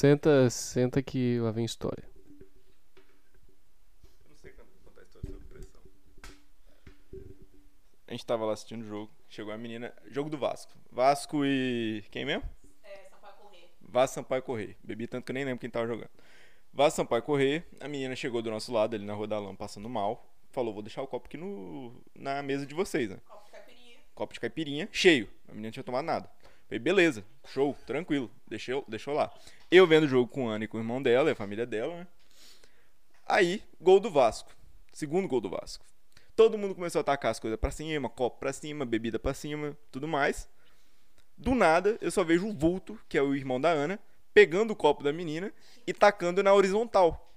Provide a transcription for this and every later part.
Senta, senta que lá vem história. Eu não sei contar a história sobre pressão. A gente tava lá assistindo o jogo. Chegou a menina. Jogo do Vasco. Vasco e. Quem mesmo? É, Sampaio Correr. Vasco Sampaio Correr. Bebi tanto que eu nem lembro quem tava jogando. Vasco Sampaio Correr. A menina chegou do nosso lado ali na Rua da Lama passando mal. Falou: vou deixar o copo aqui no, na mesa de vocês, né? Copo de caipirinha. Copo de caipirinha, cheio. A menina não tinha tomado nada. Falei, beleza, show, tranquilo. Deixou, deixou lá. Eu vendo o jogo com a Ana e com o irmão dela e a família dela, né? Aí, gol do Vasco. Segundo gol do Vasco. Todo mundo começou a atacar as coisas pra cima, copo pra cima, bebida pra cima, tudo mais. Do nada, eu só vejo o vulto, que é o irmão da Ana, pegando o copo da menina e tacando na horizontal.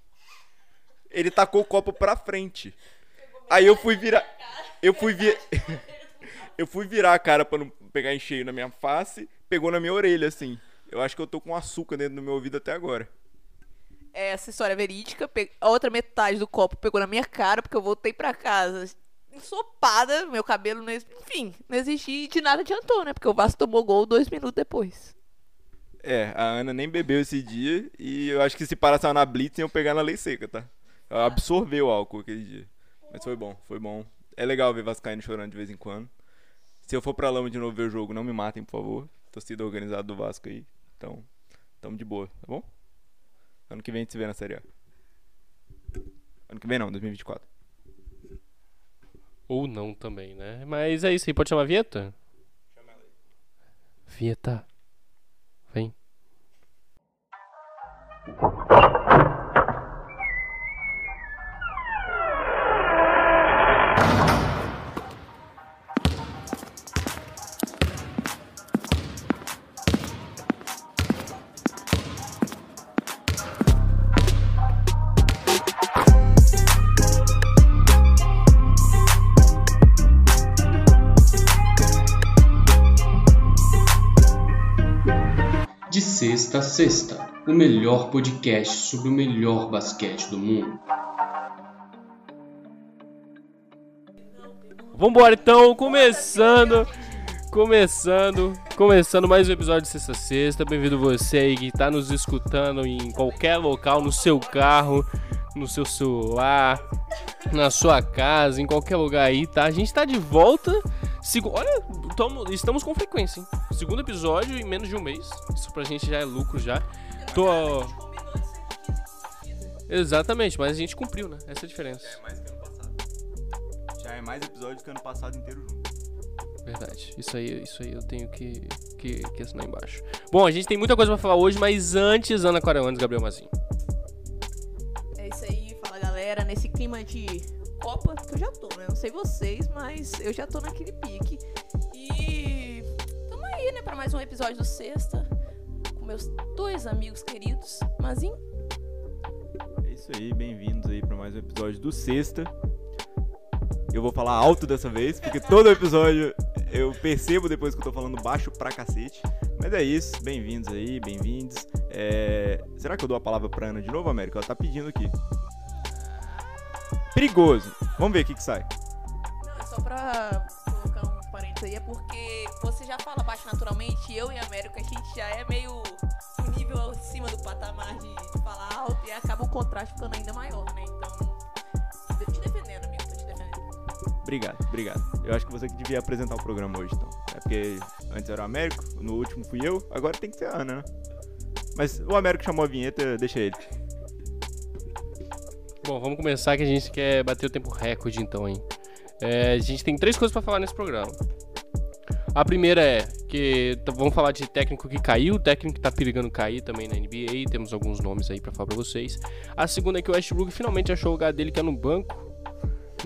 Ele tacou o copo pra frente. Aí eu fui virar. Eu fui vir. Eu fui virar a cara pra não pegar em cheio na minha face, pegou na minha orelha, assim. Eu acho que eu tô com açúcar dentro do meu ouvido até agora. Essa história é verídica. A outra metade do copo pegou na minha cara, porque eu voltei pra casa ensopada, meu cabelo, não enfim, não existia e de nada adiantou, né? Porque o Vasco tomou gol dois minutos depois. É, a Ana nem bebeu esse dia e eu acho que se parasse na Blitz iam pegar na lei seca, tá? Ela absorveu o álcool aquele dia. Mas foi bom, foi bom. É legal ver Vascaíno chorando de vez em quando. Se eu for pra lama de novo ver o jogo, não me matem, por favor. Torcida organizada do Vasco aí. Então, tamo de boa, tá bom? Ano que vem a gente se vê na Série A. Ano que vem não, 2024. Ou não também, né? Mas é isso aí, pode chamar a vinheta? Vinheta. Vem. Sexta o melhor podcast sobre o melhor basquete do mundo. Vambora então, começando. Começando, começando mais um episódio de Sexta Sexta. Bem-vindo você aí que tá nos escutando em qualquer local, no seu carro, no seu celular, na sua casa, em qualquer lugar aí, tá? A gente tá de volta. Olha, tamo- estamos com frequência, hein? Segundo episódio em menos de um mês. Isso pra gente já é lucro já. Tô. Exatamente, mas a gente cumpriu, né? Essa é a diferença. mais que ano passado. Já é mais episódio que ano passado inteiro junto. Verdade. Isso aí, isso aí eu tenho que, que, que assinar embaixo. Bom, a gente tem muita coisa pra falar hoje, mas antes, Ana Quarelandes, Gabriel Mazinho. É isso aí, fala galera, nesse clima de Copa que eu já tô, né? Não sei vocês, mas eu já tô naquele pique. Né, pra mais um episódio do Sexta, com meus dois amigos queridos, Mazinho. É isso aí, bem-vindos aí pra mais um episódio do Sexta. Eu vou falar alto dessa vez, porque todo episódio eu percebo depois que eu tô falando baixo pra cacete. Mas é isso, bem-vindos aí, bem-vindos. É, Será que eu dou a palavra pra Ana de novo, América? Ela tá pedindo aqui. Perigoso. Vamos ver o que, que sai. Não, é só pra parênteses aí, é porque você já fala baixo naturalmente, e eu e a América, a gente já é meio um nível acima do patamar de, falar alto, e acaba o contraste ficando ainda maior, né? Então, tô te defendendo, amigo, tô te defendendo. Obrigado, obrigado. Eu acho que você que devia apresentar o programa hoje, então. É porque antes era o Américo, no último fui eu, agora tem que ser a Ana, né? Mas o Américo chamou a vinheta, deixa ele. Bom, vamos começar que a gente quer bater o tempo recorde então, hein? É, a gente tem três coisas pra falar nesse programa. A primeira é que vamos falar de técnico que caiu, técnico que tá perigando cair também na NBA, temos alguns nomes aí pra falar pra vocês. A segunda é que o Westbrook finalmente achou o lugar dele que é no banco,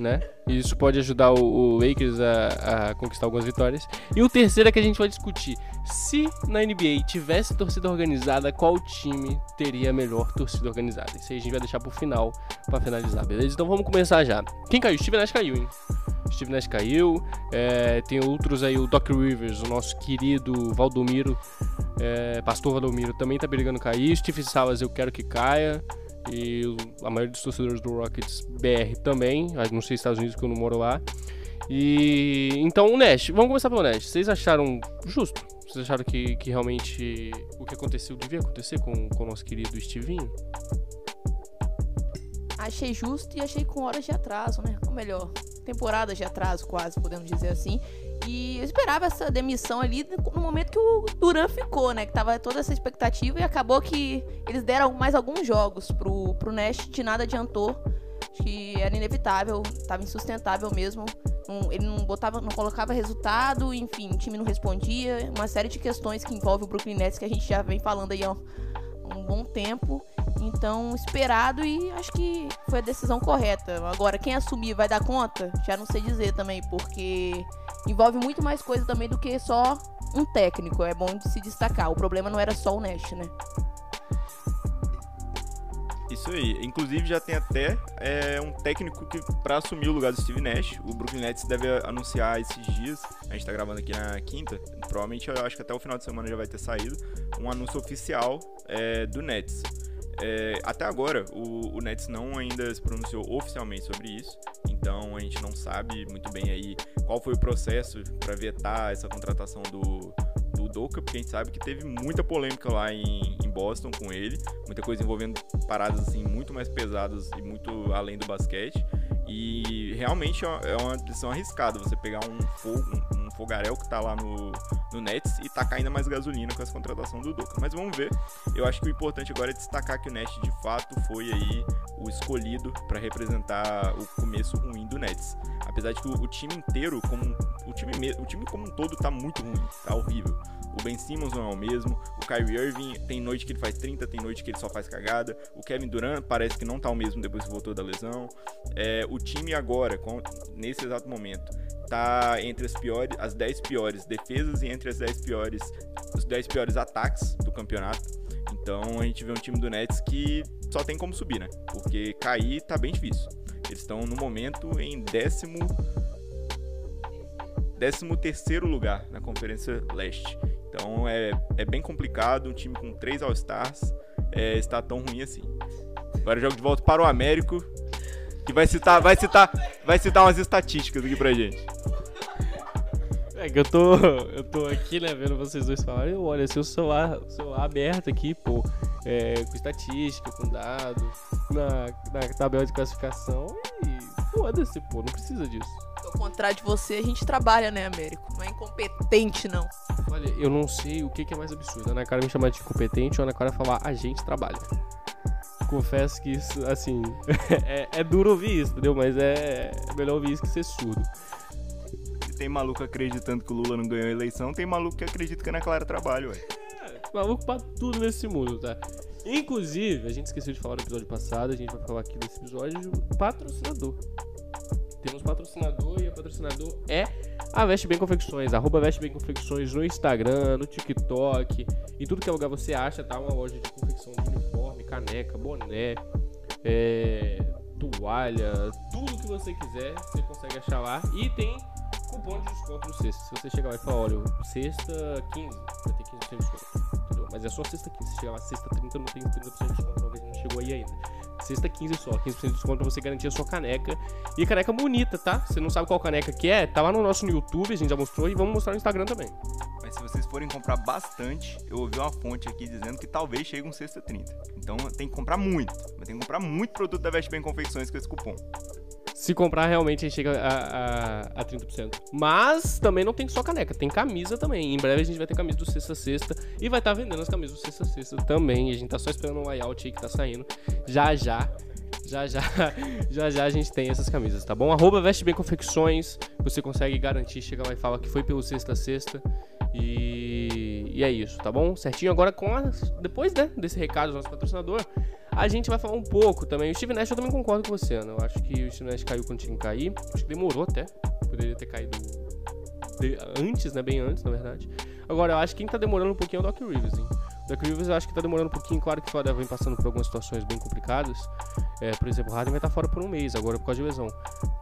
né? E isso pode ajudar o, o Lakers a, a conquistar algumas vitórias. E o terceiro é que a gente vai discutir se na NBA tivesse torcida organizada, qual time teria a melhor torcida organizada. Isso aí a gente vai deixar pro final pra finalizar, beleza? Então vamos começar já. Quem caiu? Steve Nash caiu, hein? Steve Nash caiu. É, tem outros aí, o Doc Rivers, o nosso querido Valdomiro, é, Pastor Valdomiro, também tá brigando cair. Steve Salas, eu quero que caia. E a maioria dos torcedores do Rockets BR também. Não sei Estados Unidos que eu não moro lá. E então o Nash, vamos começar pelo Nash. Vocês acharam justo? Vocês acharam que, que realmente o que aconteceu devia acontecer com, com o nosso querido Stevinho? Achei justo e achei com horas de atraso, né? Ou melhor, temporadas de atraso, quase, podemos dizer assim. E eu esperava essa demissão ali no momento que o Duran ficou, né? Que tava toda essa expectativa e acabou que eles deram mais alguns jogos pro, pro Nash, de nada adiantou. Acho que era inevitável, tava insustentável mesmo. Não- ele não botava, não colocava resultado, enfim, o time não respondia. Uma série de questões que envolve o Brooklyn Nets que a gente já vem falando aí há um, um bom tempo. Então, esperado e acho que foi a decisão correta. Agora, quem assumir vai dar conta? Já não sei dizer também, porque envolve muito mais coisa também do que só um técnico. É bom de se destacar. O problema não era só o Nash, né? Isso aí. Inclusive já tem até é, um técnico que para assumir o lugar do Steve Nash. O Brooklyn Nets deve anunciar esses dias. A gente tá gravando aqui na quinta. Provavelmente eu acho que até o final de semana já vai ter saído um anúncio oficial é, do Nets. É, até agora o, o Nets não ainda se pronunciou oficialmente sobre isso. Então a gente não sabe muito bem aí qual foi o processo para vetar essa contratação do do Doka, porque a gente sabe que teve muita polêmica lá em, em Boston com ele, muita coisa envolvendo paradas assim muito mais pesadas e muito além do basquete. E realmente é uma- é decisão arriscada você pegar um, fogo, fogaréu que tá lá no, no Nets e tacar ainda mais gasolina com essa contratação do Doka. Mas vamos ver. Eu acho que o importante agora é destacar que o Nets de fato foi aí o escolhido para representar o começo ruim do Nets. Apesar de que o, o time inteiro, como o time, me- o time como um todo tá muito ruim, tá horrível. O Ben Simmons não é o mesmo, o Kyrie Irving tem noite que ele faz 30, tem noite que ele só faz cagada. O Kevin Durant parece que não tá o mesmo depois que voltou da lesão. É, o time agora, nesse exato momento, tá entre as piores, as 10 piores defesas e entre as 10 piores, os 10 piores ataques do campeonato. Então a gente vê um time do Nets que só tem como subir, né? Porque cair tá bem difícil. Eles estão no momento em décimo décimo terceiro lugar na Conferência Leste. Então é, é bem complicado, um time com três All-Stars é, tão ruim assim. Agora jogo de volta para o Américo, que vai citar, vai citar, vai citar umas estatísticas aqui pra gente. É que eu tô, eu tô aqui, né, vendo vocês dois falarem. Eu olho assim, o celular, o celular aberto aqui, pô, é, com estatística, com dados, na, na tabela de classificação. E foda-se, pô, não precisa disso. Ao contrário de você, a gente trabalha, né, Américo? Não é incompetente, não. Olha, eu não sei o que, que é mais absurdo. A Ana Cara me chamar de incompetente ou a Ana Cara falar a gente trabalha. Confesso que isso, assim, é, é duro ouvir isso, entendeu? Mas é melhor ouvir isso que ser surdo. Tem maluco acreditando que o Lula não ganhou a eleição, tem maluco que acredita que Ana Clara trabalha, ué. Maluco pra tudo nesse mundo, tá? Inclusive, a gente esqueceu de falar no episódio passado, a gente vai falar aqui desse episódio, de patrocinador. Temos patrocinador e o patrocinador é a Veste Bem Confecções, arroba Veste Bem Confecções no Instagram, no TikTok, em tudo que é lugar você acha, tá? Uma loja de confecção de uniforme, caneca, boné, é, toalha, tudo que você quiser, você consegue achar lá. E tem cupom de desconto no sexta. Se você chegar lá e falar, olha, sexta 15, vai ter 15% de desconto. Entendeu? Mas é só sexta 15. Se chegar lá sexta 30, não tem 30% de desconto. Talvez não chegou aí ainda. Sexta 15 só, 15% de desconto pra você garantir a sua caneca. E caneca bonita, tá? Você não sabe qual caneca que é? Tá lá no nosso no YouTube, a gente já mostrou, e vamos mostrar no Instagram também. Mas se vocês forem comprar bastante, eu ouvi uma fonte aqui dizendo que talvez chegue um sexta 30. Então tem que comprar muito. Mas tem que comprar muito produto da Veste Bem Confecções com esse cupom. Se comprar, realmente a gente chega a, a, a 30%. Mas também não tem só caneca, tem camisa também. Em breve a gente vai ter camisa do Sexta Sexta e vai estar vendendo as camisas do Sexta Sexta também. A gente tá só esperando um layout aí que tá saindo. Já já. Já já, já já a gente tem essas camisas, tá bom? Arroba Veste Bem Confecções, você consegue garantir, chega lá e fala que foi pelo Sexta Sexta. E, e é isso, tá bom? Certinho. Agora, com a, depois né, desse recado do nosso patrocinador, a gente vai falar um pouco também. O Steve Nash, eu também concordo com você, Ana. Eu acho que o Steve Nash caiu quando tinha que cair. Acho que demorou até. Poderia ter caído antes, né? Bem antes, na verdade. Agora, eu acho que quem tá demorando um pouquinho é o Doc Rivers, hein? O Doc Rivers eu acho que tá demorando um pouquinho. Claro que o Philadelphia vem passando por algumas situações bem complicadas. É, por exemplo, o Harden vai estar fora por um mês agora por causa de lesão.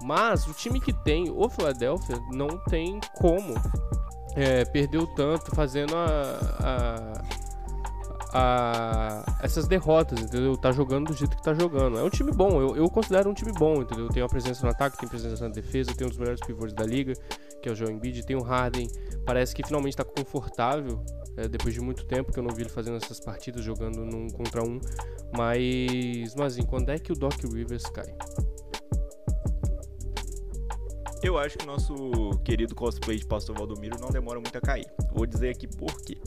Mas o time que tem, o Philadelphia, não tem como é, perdeu tanto fazendo a, a essas derrotas, entendeu? Tá jogando do jeito que tá jogando. É um time bom, eu, eu considero um time bom, entendeu? Tem uma presença no ataque, tem presença na defesa, tem um dos melhores pivôs da liga, que é o Joe Embiid, tem o Harden, parece que finalmente tá confortável, é, depois de muito tempo que eu não vi ele fazendo essas partidas, jogando num contra um, mas, mas assim, quando é que o Doc Rivers cai? Eu acho que o nosso querido cosplay de Pastor Valdomiro não demora muito a cair. Vou dizer aqui por quê.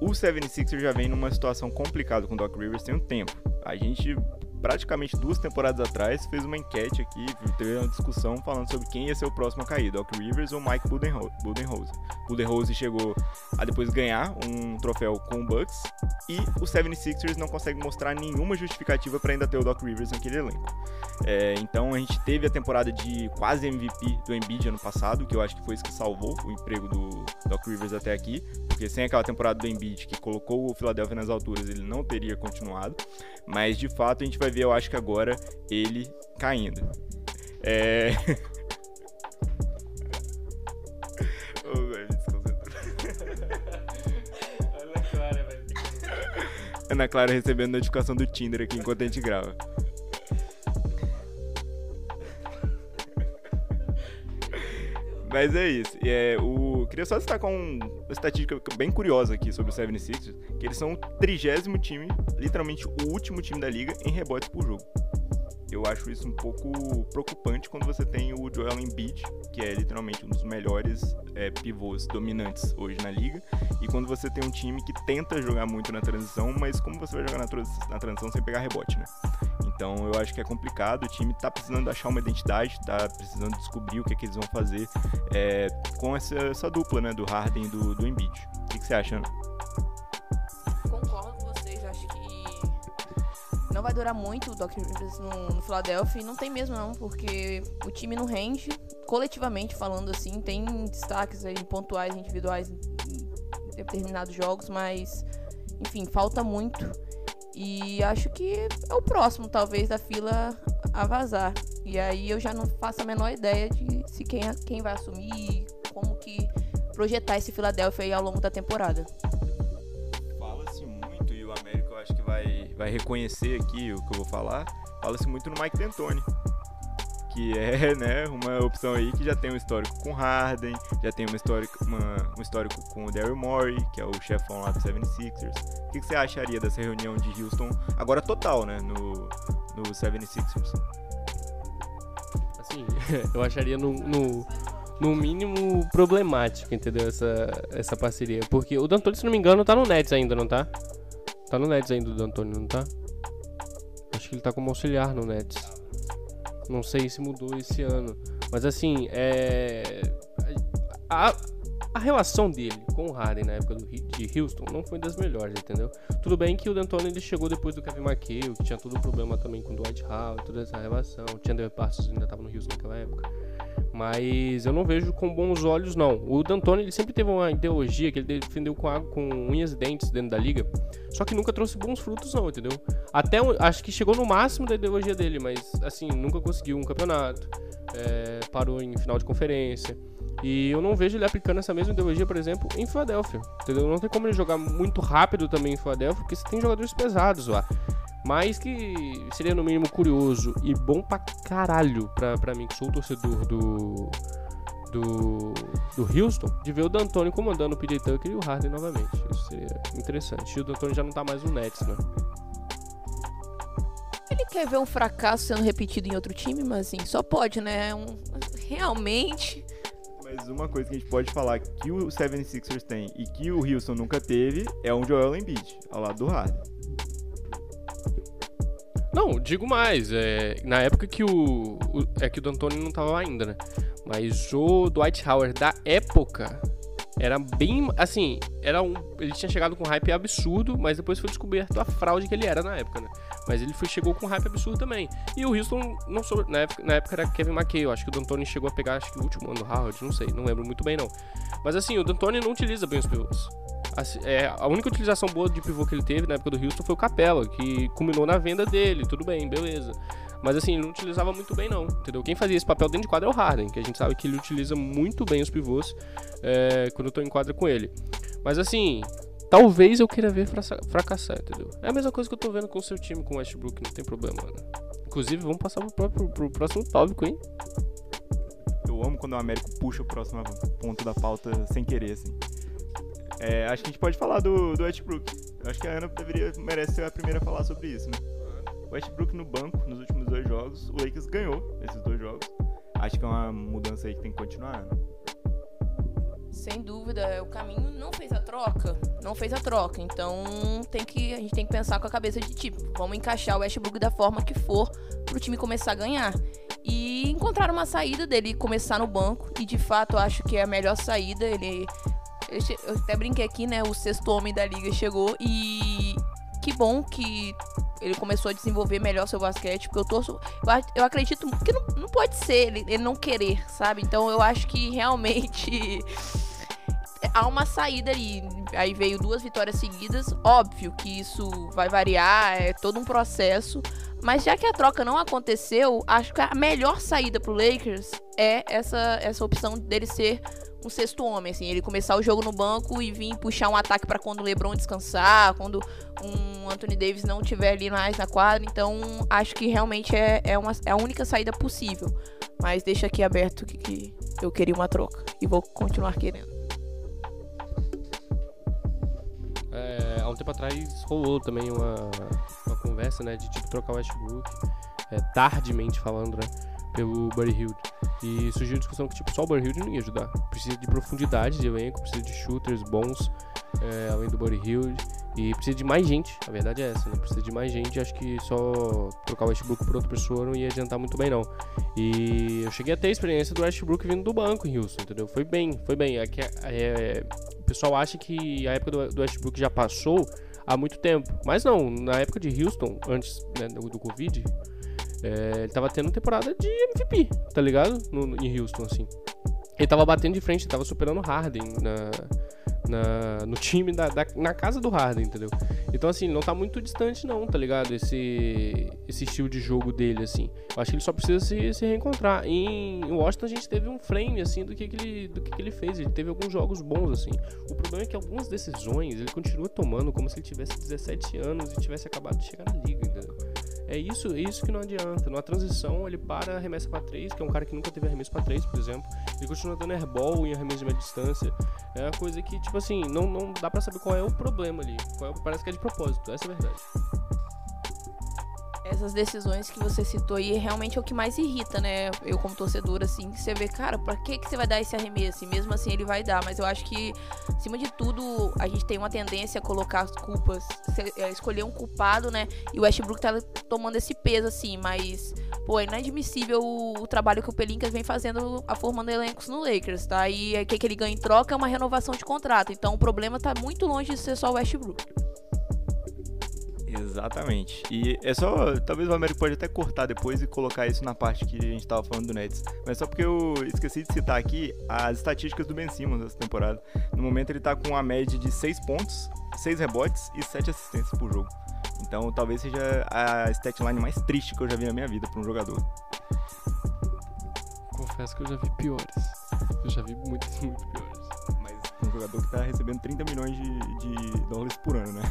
O 76ers já vem numa situação complicada com o Doc Rivers tem um tempo. A gente praticamente duas temporadas atrás, fez uma enquete aqui, teve uma discussão falando sobre quem ia ser o próximo a cair, Doc Rivers ou Mike Budenholzer. Budenholzer chegou a depois ganhar um troféu com o Bucks e o 76ers não consegue mostrar nenhuma justificativa para ainda ter o Doc Rivers naquele elenco. É, então a gente teve a temporada de quase MVP do Embiid ano passado, que eu acho que foi isso que salvou o emprego do Doc Rivers até aqui, porque sem aquela temporada do Embiid que colocou o Philadelphia nas alturas, ele não teria continuado. Mas de fato a gente vai ver, eu acho que agora ele caindo. É. velho, Ana Clara, velho. Ana Clara recebendo notificação do Tinder aqui enquanto a gente grava. Mas é isso. É, o... Queria só destacar um... uma estatística bem curiosa aqui sobre o 76ers, que eles são o trigésimo time, literalmente o último time da liga em rebotes por jogo. Eu acho isso um pouco preocupante quando você tem o Joel Embiid, que é literalmente um dos melhores é, pivôs dominantes hoje na liga, e quando você tem um time que tenta jogar muito na transição, mas como você vai jogar na, trans na transição sem pegar rebote, né? Então eu acho que é complicado, o time tá precisando achar uma identidade, tá precisando descobrir o que, é que eles vão fazer é, com essa, essa, dupla, né, do Harden e do, do Embiid. O que, que você acha, Ana? Concordo com vocês, acho que não vai durar muito o Doc Rivers no, no Philadelphia, não tem mesmo não, porque o time não rende, coletivamente falando assim, tem destaques aí pontuais, individuais em determinados jogos, mas enfim, falta muito e acho que é o próximo, talvez, da fila a vazar. E aí eu já não faço a menor ideia de se quem, quem vai assumir, como que projetar esse Philadelphia aí ao longo da temporada. Fala-se muito, e o América eu acho que vai, vai reconhecer aqui o que eu vou falar, fala-se muito no Mike D'Antoni que é né, uma opção aí que já tem um histórico com Harden, já tem uma histórico, uma, um histórico com o Daryl Morey, que é o chefão lá do 76ers. O que, que, você acharia dessa reunião de Houston, agora total, né, no, no 76ers? Assim, eu acharia no, no, no, mínimo problemático, entendeu, essa, essa parceria. Porque o D'Antoni, se não me engano, tá no Nets ainda, não tá? Tá no Nets ainda o D'Antoni, não tá? Acho que ele tá como auxiliar no Nets. Não sei se mudou esse ano. Mas assim, é. A, a relação dele com o Harden na época do, de Houston não foi das melhores, entendeu? Tudo bem que o D'Antoni ele chegou depois do Kevin McHale, que tinha todo o problema também com o Dwight Howard, toda essa relação. O Chandler Parsons ainda estava no Houston naquela época. Mas eu não vejo com bons olhos, não. O D'Antoni ele sempre teve uma ideologia que ele defendeu com, água, com unhas e dentes dentro da liga. Só que nunca trouxe bons frutos, não, entendeu? Até acho que chegou no máximo da ideologia dele, mas assim, nunca conseguiu um campeonato. É, parou em final de conferência. E eu não vejo ele aplicando essa mesma ideologia, por exemplo, em Filadélfia. Entendeu? Não tem como ele jogar muito rápido também em Filadélfia, porque você tem jogadores pesados lá. Mas que seria no mínimo curioso e bom pra caralho pra, pra mim, que sou o torcedor do, do, do Houston, de ver o D'Antoni comandando o PJ Tucker e o Harden novamente. Isso seria interessante. E o D'Antoni já não tá mais no Nets, né? Ele quer ver um fracasso sendo repetido em outro time, mas assim, só pode, né? Um, realmente. Mas uma coisa que a gente pode falar que o 76ers tem e que o Houston nunca teve é um Joel Embiid ao lado do Harden. Não, digo mais. É, na época que o, o É que o D'Antoni não tava ainda, né? Mas o Dwight Howard da época era bem. Assim, era um. Ele tinha chegado com um hype absurdo, mas depois foi descoberto a fraude que ele era na época, né? Mas ele foi, chegou com um hype absurdo também. E o Houston, não sou, na, época, na época era Kevin McKay. Eu acho que o D'Antoni chegou a pegar, acho que o último ano do Howard, não sei, não lembro muito bem não. Mas assim, o D'Antoni não utiliza bem os pivôs. Assim, é, a única utilização boa de pivô que ele teve na época do Houston foi o Capella, que culminou na venda dele, tudo bem, beleza. Mas assim, ele não utilizava muito bem não, entendeu? Quem fazia esse papel dentro de quadra é o Harden, que a gente sabe que ele utiliza muito bem os pivôs é, quando eu tô em quadra com ele. Mas assim, talvez eu queira ver fracassar, entendeu? É a mesma coisa que eu tô vendo com o seu time, com o Westbrook, não tem problema, mano. Inclusive, vamos passar pro, próprio- pro próximo tópico, hein? Eu amo quando o Américo puxa o próximo ponto da pauta sem querer, assim. É, acho que a gente pode falar do, do Westbrook. Eu acho que a Ana deveria, merece ser a primeira a falar sobre isso, né? O Westbrook no banco nos últimos dois jogos. O Lakers ganhou esses dois jogos. Acho que é uma mudança aí que tem que continuar, Ana. Sem dúvida, é o caminho não fez a troca. Não fez a troca. Então tem que, a gente tem que pensar com a cabeça de tipo, vamos encaixar o Westbrook da forma que for pro time começar a ganhar. E encontrar uma saída dele começar no banco. E de fato eu acho que é a melhor saída. Ele. Eu che- eu até brinquei aqui, né? O sexto homem da liga chegou e que bom que ele começou a desenvolver melhor seu basquete, porque eu torço. Eu, eu acredito que não, não pode ser ele, ele não querer, sabe? Então eu acho que realmente há uma saída aí. Aí veio duas vitórias seguidas. Óbvio que isso vai variar, é todo um processo. Mas já que a troca não aconteceu, acho que a melhor saída pro Lakers é essa, essa opção dele ser um sexto homem, assim, ele começar o jogo no banco e vir puxar um ataque pra quando o LeBron descansar, quando um Anthony Davis não tiver ali mais na quadra. Então, acho que realmente é, é, uma, é a única saída possível. Mas deixa aqui aberto que, que eu queria uma troca e vou continuar querendo. Um tempo atrás rolou também uma, uma conversa, né, de tipo trocar o Westbrook, é, tardemente falando, né, pelo Buddy Hield. E surgiu a discussão que tipo, só o Buddy Hield não ia ajudar. Precisa de profundidade de elenco, precisa de shooters bons, é, além do Buddy Hield. E precisa de mais gente, a verdade é essa, né? Precisa de mais gente, acho que só trocar o Westbrook por outra pessoa não ia adiantar muito bem, não. E eu cheguei a ter a experiência do Westbrook vindo do banco em Houston, entendeu? Foi bem, foi bem. É é, o pessoal acha que a época do, do Westbrook já passou há muito tempo. Mas não, na época de Houston, antes né, do, do Covid, é, ele tava tendo temporada de MVP, tá ligado? No, no- em Houston, assim. Ele tava batendo de frente, tava superando o Harden na, na- no time, da, da- na casa do Harden, entendeu? Então, assim, não tá muito distante, não, tá ligado? Esse, esse estilo de jogo dele, assim. Eu acho que ele só precisa se, se reencontrar. Em Washington, a gente teve um frame, assim, do que, que, ele, do que, que ele fez. Ele teve alguns jogos bons, assim. O problema é que algumas decisões ele continua tomando como se ele tivesse 17 anos e tivesse acabado de chegar na liga, entendeu? É isso, é isso que não adianta. Numa transição, ele para, arremessa pra 3, que é um cara que nunca teve arremesso pra 3, por exemplo. Ele continua dando airball em arremesso de média distância. É uma coisa que, tipo assim, não, não dá pra saber qual é o problema ali. É- parece que é de propósito, essa é a verdade. Essas decisões que você citou aí realmente é o que mais irrita, né? Eu como torcedora, assim, que você vê, cara, pra que, que você vai dar esse arremesso? E mesmo assim ele vai dar, mas eu acho que, acima de tudo, a gente tem uma tendência a colocar as culpas, é, escolher um culpado, né? E o Westbrook tá tomando esse peso, assim, mas, pô, é inadmissível o, o trabalho que o Pelinkas vem fazendo, a formando elencos no Lakers, tá? E o que, que ele ganha em troca é uma renovação de contrato. Então o problema tá muito longe de ser só o Westbrook. Exatamente. E é só. Talvez o Américo pode até cortar depois e colocar isso na parte que a gente tava falando do Nets. Mas só porque eu esqueci de citar aqui as estatísticas do Ben Simmons dessa temporada. No momento ele tá com uma média de 6 pontos, 6 rebotes e 7 assistências por jogo. Então talvez seja a statline mais triste que eu já vi na minha vida pra um jogador. Confesso que eu já vi piores. Eu já vi muitas, muito piores. Mas um jogador que tá recebendo 30 milhões de, de dólares por ano, né?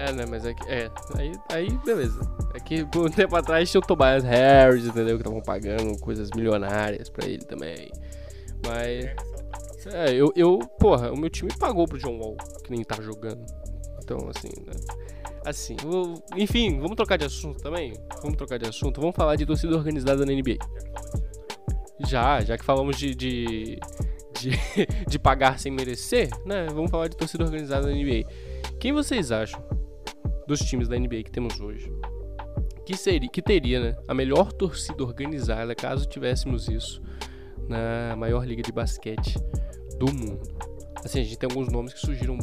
É, né, mas é que. É, aí, aí beleza. É que um tempo atrás tinha o Tobias Harris, entendeu? Que estavam pagando coisas milionárias pra ele também. Mas. É, eu, eu. Porra, o meu time pagou pro John Wall, que nem tá jogando. Então, assim, né? Assim, eu- enfim, vamos trocar de assunto também? Vamos trocar de assunto. Vamos falar de torcida organizada na NBA. Já, já que falamos de, de, de, de pagar sem merecer, né? Vamos falar de torcida organizada na NBA. Quem vocês acham dos times da NBA que temos hoje que seria, que teria, né, a melhor torcida organizada caso tivéssemos isso na maior liga de basquete do mundo? Assim, a gente tem alguns nomes que surgiram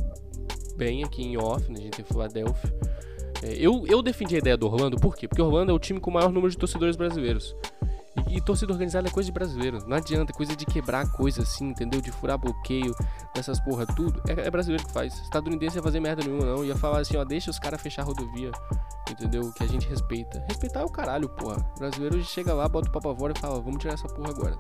bem aqui em off, né? A gente tem Philadelphia. É, eu, eu defendi a ideia do Orlando, por quê? Porque Orlando é o time com o maior número de torcedores brasileiros. E, torcida organizada é coisa de brasileiro. Não adianta, é coisa de quebrar coisa assim, entendeu? De furar bloqueio, dessas porra tudo. É, é brasileiro que faz. Estadunidense ia fazer merda nenhuma, não. Ia falar assim, ó, deixa os caras fechar a rodovia. Entendeu? Que a gente respeita. Respeitar é o caralho, porra. O brasileiro chega lá, bota o papo e fala, vamos tirar essa porra agora.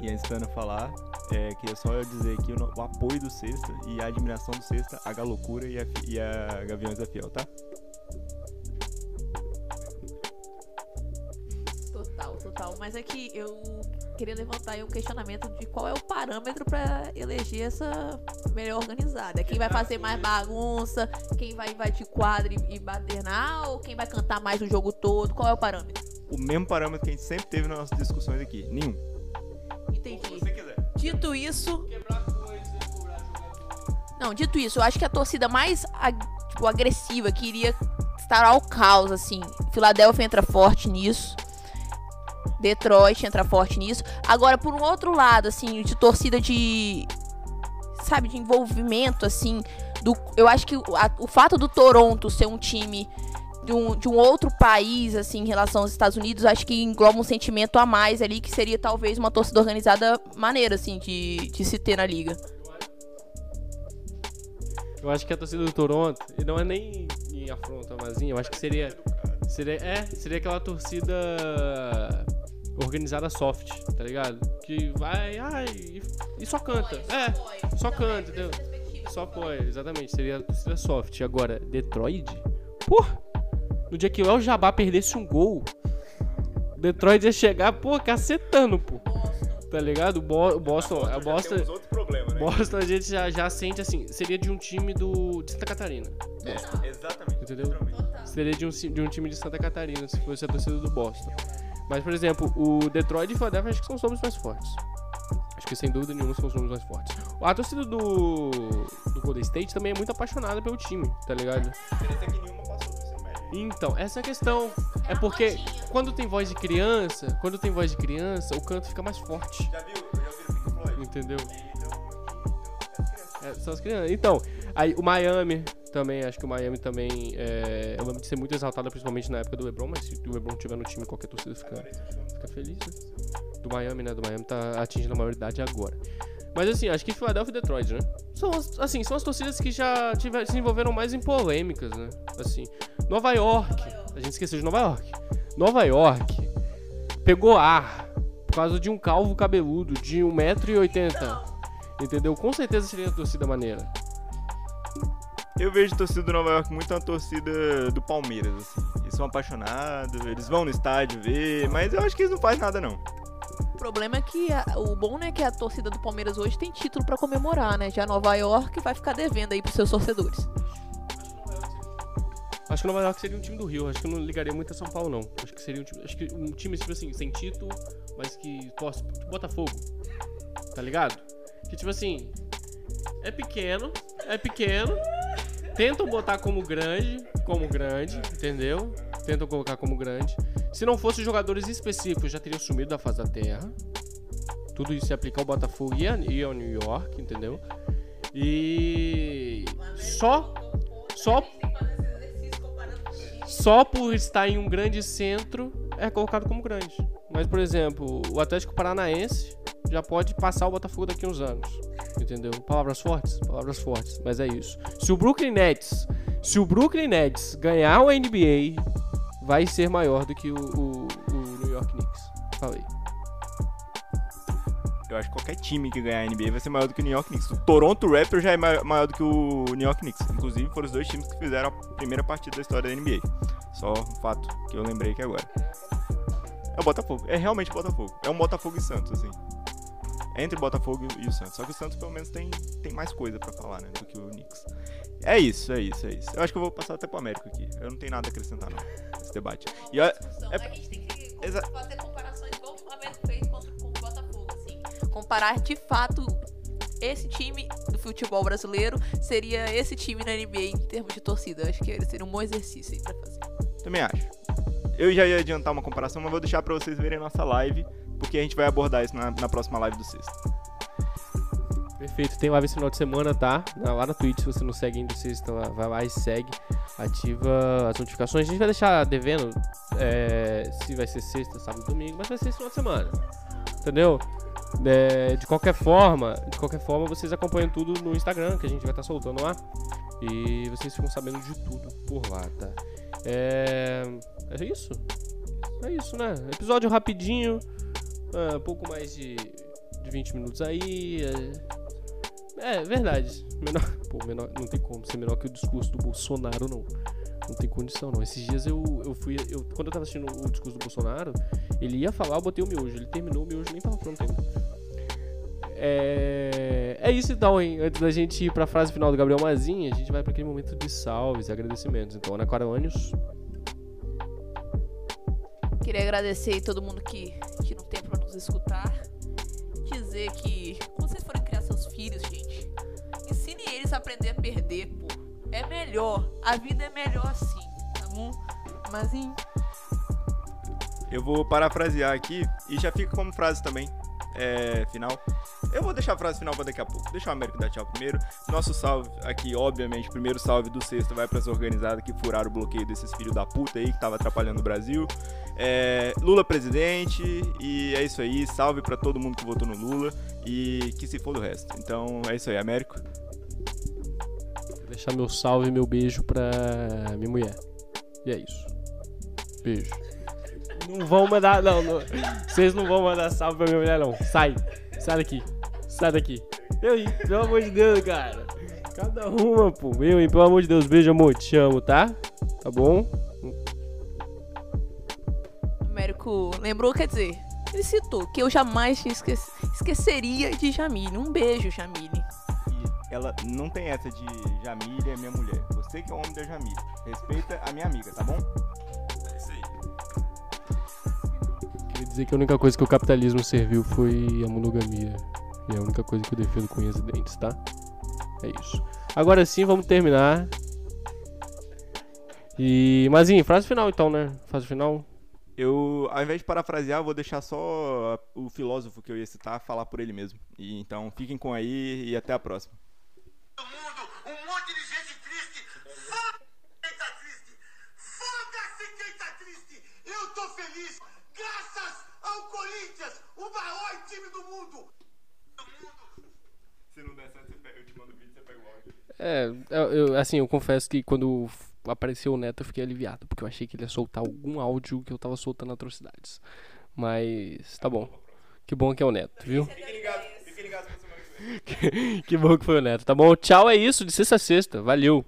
E antes da Ana falar, é, queria só dizer aqui o, o apoio do Sexta e a admiração do Sexta, a Galocura e a, e a Gaviões da Fiel, tá? Mas é que eu queria levantar aí um questionamento de qual é o parâmetro pra eleger essa melhor organizada. Quem vai fazer mais bagunça, quem vai invadir quadro e badernar, ou quem vai cantar mais o jogo todo? Qual é o parâmetro? O mesmo parâmetro que a gente sempre teve nas nossas discussões aqui. Nenhum. Entendi. quiser. Dito isso. Não, dito isso, eu acho que a torcida mais ag- tipo, agressiva que iria estar ao caos, assim. Filadélfia entra forte nisso. Detroit entra forte nisso. Agora, por um outro lado, assim, de torcida de. Sabe, de envolvimento, assim. Do, eu acho que o, a- o fato do Toronto ser um time de um, de um outro país, assim, em relação aos Estados Unidos, acho que engloba um sentimento a mais ali, que seria talvez uma torcida organizada maneira, assim, de, de se ter na liga. Eu acho que a torcida do Toronto, não é nem em afronta, mas eu acho que seria. Seria, é, seria aquela torcida organizada soft, tá ligado? Que vai, ai, e, e só canta. É, só canta, entendeu? Só apoia, exatamente. Seria a torcida soft. Agora, Detroit? Pô, no dia que o El Jabá perdesse um gol, Detroit ia chegar, pô, cacetando, pô. Tá ligado? O Bo- o Boston, a Boston, outro problema, né? Boston a gente já, já sente assim, seria de um time do de Santa Catarina. Exatamente. Entendeu? Seria de um, de um time de Santa Catarina, se fosse a torcida do Boston. Mas, por exemplo, o Detroit e o Philadelphia acho que são os nomes mais fortes. Acho que sem dúvida nenhuma são os nomes mais fortes. A torcida do, do Golden State também é muito apaixonada pelo time, tá ligado? Então, essa é a questão. É porque quando tem voz de criança, quando tem voz de criança, o canto fica mais forte. Já viu? Já viu o Pink Floyd? Entendeu? É, são as crianças. Então, aí o Miami também, acho que o Miami também. É, eu lembro de ser muito exaltado, principalmente na época do LeBron, mas se o LeBron tiver no time, qualquer torcida fica, fica feliz. Né? Do Miami, né? Do Miami tá atingindo a maioridade agora. Mas assim, acho que Philadelphia e Detroit, né? São as, assim, são as torcidas que já tiver, se envolveram mais em polêmicas, né? Assim, Nova York, a gente esqueceu de Nova York. Nova York pegou ar por causa de um calvo cabeludo de 1,80m. Entendeu? Com certeza seria a torcida maneira. Eu vejo a torcida do Nova York muito uma torcida do Palmeiras, assim. Eles são apaixonados, eles vão no estádio ver, mas eu acho que eles não fazem nada, não. Problema é que a- o bom né, é que a torcida do Palmeiras hoje tem título pra comemorar, né? Já Nova York vai ficar devendo aí pros seus torcedores. Acho que Nova York seria um time do Rio. Acho que eu não ligaria muito a São Paulo, não. Acho que seria um time. Acho que um time, tipo assim, sem título, mas que torce. Tipo Botafogo. Tá ligado? Que tipo assim. É pequeno. É pequeno. Tentam botar como grande. Como grande, entendeu? Tentam colocar como grande. Se não fossem jogadores específicos, já teriam sumido da face da terra. Tudo isso se aplica ao Botafogo e, e ao New York, entendeu? E. Só. Só só por estar em um grande centro é colocado como grande. Mas, por exemplo, o Atlético Paranaense já pode passar o Botafogo daqui a uns anos. Entendeu? Palavras fortes? Palavras fortes. Mas é isso. Se o Brooklyn Nets, se o Brooklyn Nets ganhar o NBA, vai ser maior do que o, o- o New York Knicks. Falei. Eu acho que qualquer time que ganhar a NBA vai ser maior do que o New York Knicks. O Toronto Raptors já é mai- maior do que o New York Knicks. Inclusive, foram os dois times que fizeram a primeira partida da história da NBA. Só um fato que eu lembrei aqui agora. É o Botafogo. É realmente o Botafogo. É um Botafogo e Santos, assim. Entre o Botafogo e o Santos. Só que o Santos, pelo menos, tem, tem mais coisa pra falar, né? Do que o Knicks. É isso, é isso, é isso. Eu acho que eu vou passar até pro América aqui. Eu não tenho nada a acrescentar, não, nesse debate. E discussão. é- A gente tem que fazer comparações igual o Flamengo fez contra com o Botafogo, assim. Comparar de fato esse time do futebol brasileiro seria esse time na NBA em termos de torcida. Acho que seria um bom exercício aí pra fazer. Também acho. Eu já ia adiantar uma comparação, mas vou deixar pra vocês verem a nossa live, porque a gente vai abordar isso na, na próxima live do sexto. Perfeito, tem live esse final de semana, tá? Lá na Twitch, se você não segue ainda, está lá, vai lá e segue, ativa as notificações. A gente vai deixar devendo é, se vai ser sexta, sábado, domingo, mas vai ser esse final de semana. Entendeu? É, de qualquer forma, de qualquer forma, vocês acompanham tudo no Instagram, que a gente vai estar soltando lá. E vocês ficam sabendo de tudo por lá, tá? É, é isso? É isso, né? Episódio rapidinho, ah, pouco mais de de 20 minutos aí. É, é verdade. Menor, pô, menor, não tem como ser menor que o discurso do Bolsonaro, não. Não tem condição, não. Esses dias eu, eu fui. Eu, quando eu tava assistindo o discurso do Bolsonaro, ele ia falar, eu botei o miojo. Ele terminou o miojo, nem tava pronto ainda. É, é isso então, hein? Antes da gente ir pra frase final do Gabriel Mazinha, a gente vai para aquele momento de salves e agradecimentos. Então, Ana Caruanes. Queria agradecer todo mundo que nos escutar. Dizer que quando vocês forem criar seus filhos, gente, ensine eles a aprender a perder, pô. É melhor. A vida é melhor assim, tá bom? Mas em Eu vou parafrasear aqui e já fica como frase também. É, final. Eu vou deixar a frase final pra daqui a pouco. Deixa o Américo dar tchau primeiro. Nosso salve aqui, obviamente, primeiro salve do sexto vai pras organizadas que furaram o bloqueio desses filhos da puta aí que tava atrapalhando o Brasil. É, Lula presidente e é isso aí. Salve pra todo mundo que votou no Lula e que se for do resto. Então é isso aí, Américo. Vou deixar meu salve e meu beijo pra minha mulher. E é isso. Beijo. Não vão mandar, não, não. Vocês não vão mandar salve pra minha mulher, não. Sai. Sai daqui. Sai daqui. Eu, hein? Pelo amor de Deus, cara. Cada uma, pô. Eu, hein? Pelo amor de Deus. Beijo, amor. Te amo, tá? Tá bom? Américo lembrou, quer dizer, ele citou que eu jamais esque- esqueceria de Jamile. Um beijo, Jamile. E ela não tem essa de Jamília é minha mulher. Você que é o homem da Jamília. Respeita a minha amiga, tá bom? Dizer que a única coisa que o capitalismo serviu foi a monogamia. E é a única coisa que eu defendo com unhas e dentes, tá? É isso. Agora sim, vamos terminar. E. Mazinho, frase final então, né? Frase final. Eu, ao invés de parafrasear, vou deixar só o filósofo que eu ia citar falar por ele mesmo. E então fiquem com aí e até a próxima. do mundo, um monte de gente triste. Foda-se quem tá triste. Foda-se quem tá triste. Eu tô feliz. Ao Corinthians, o maior time do mundo. Do mundo. Se não der certo, eu te mando o vídeo, você pega o áudio. É, eu, assim, eu confesso que quando apareceu o Neto eu fiquei aliviado, porque eu achei que ele ia soltar algum áudio que eu tava soltando atrocidades. Mas tá bom. Que bom que é o Neto, viu? Fiquem ligados, fiquem ligados que bom que foi o Neto, tá bom? Tchau, é isso, de sexta a sexta. Valeu.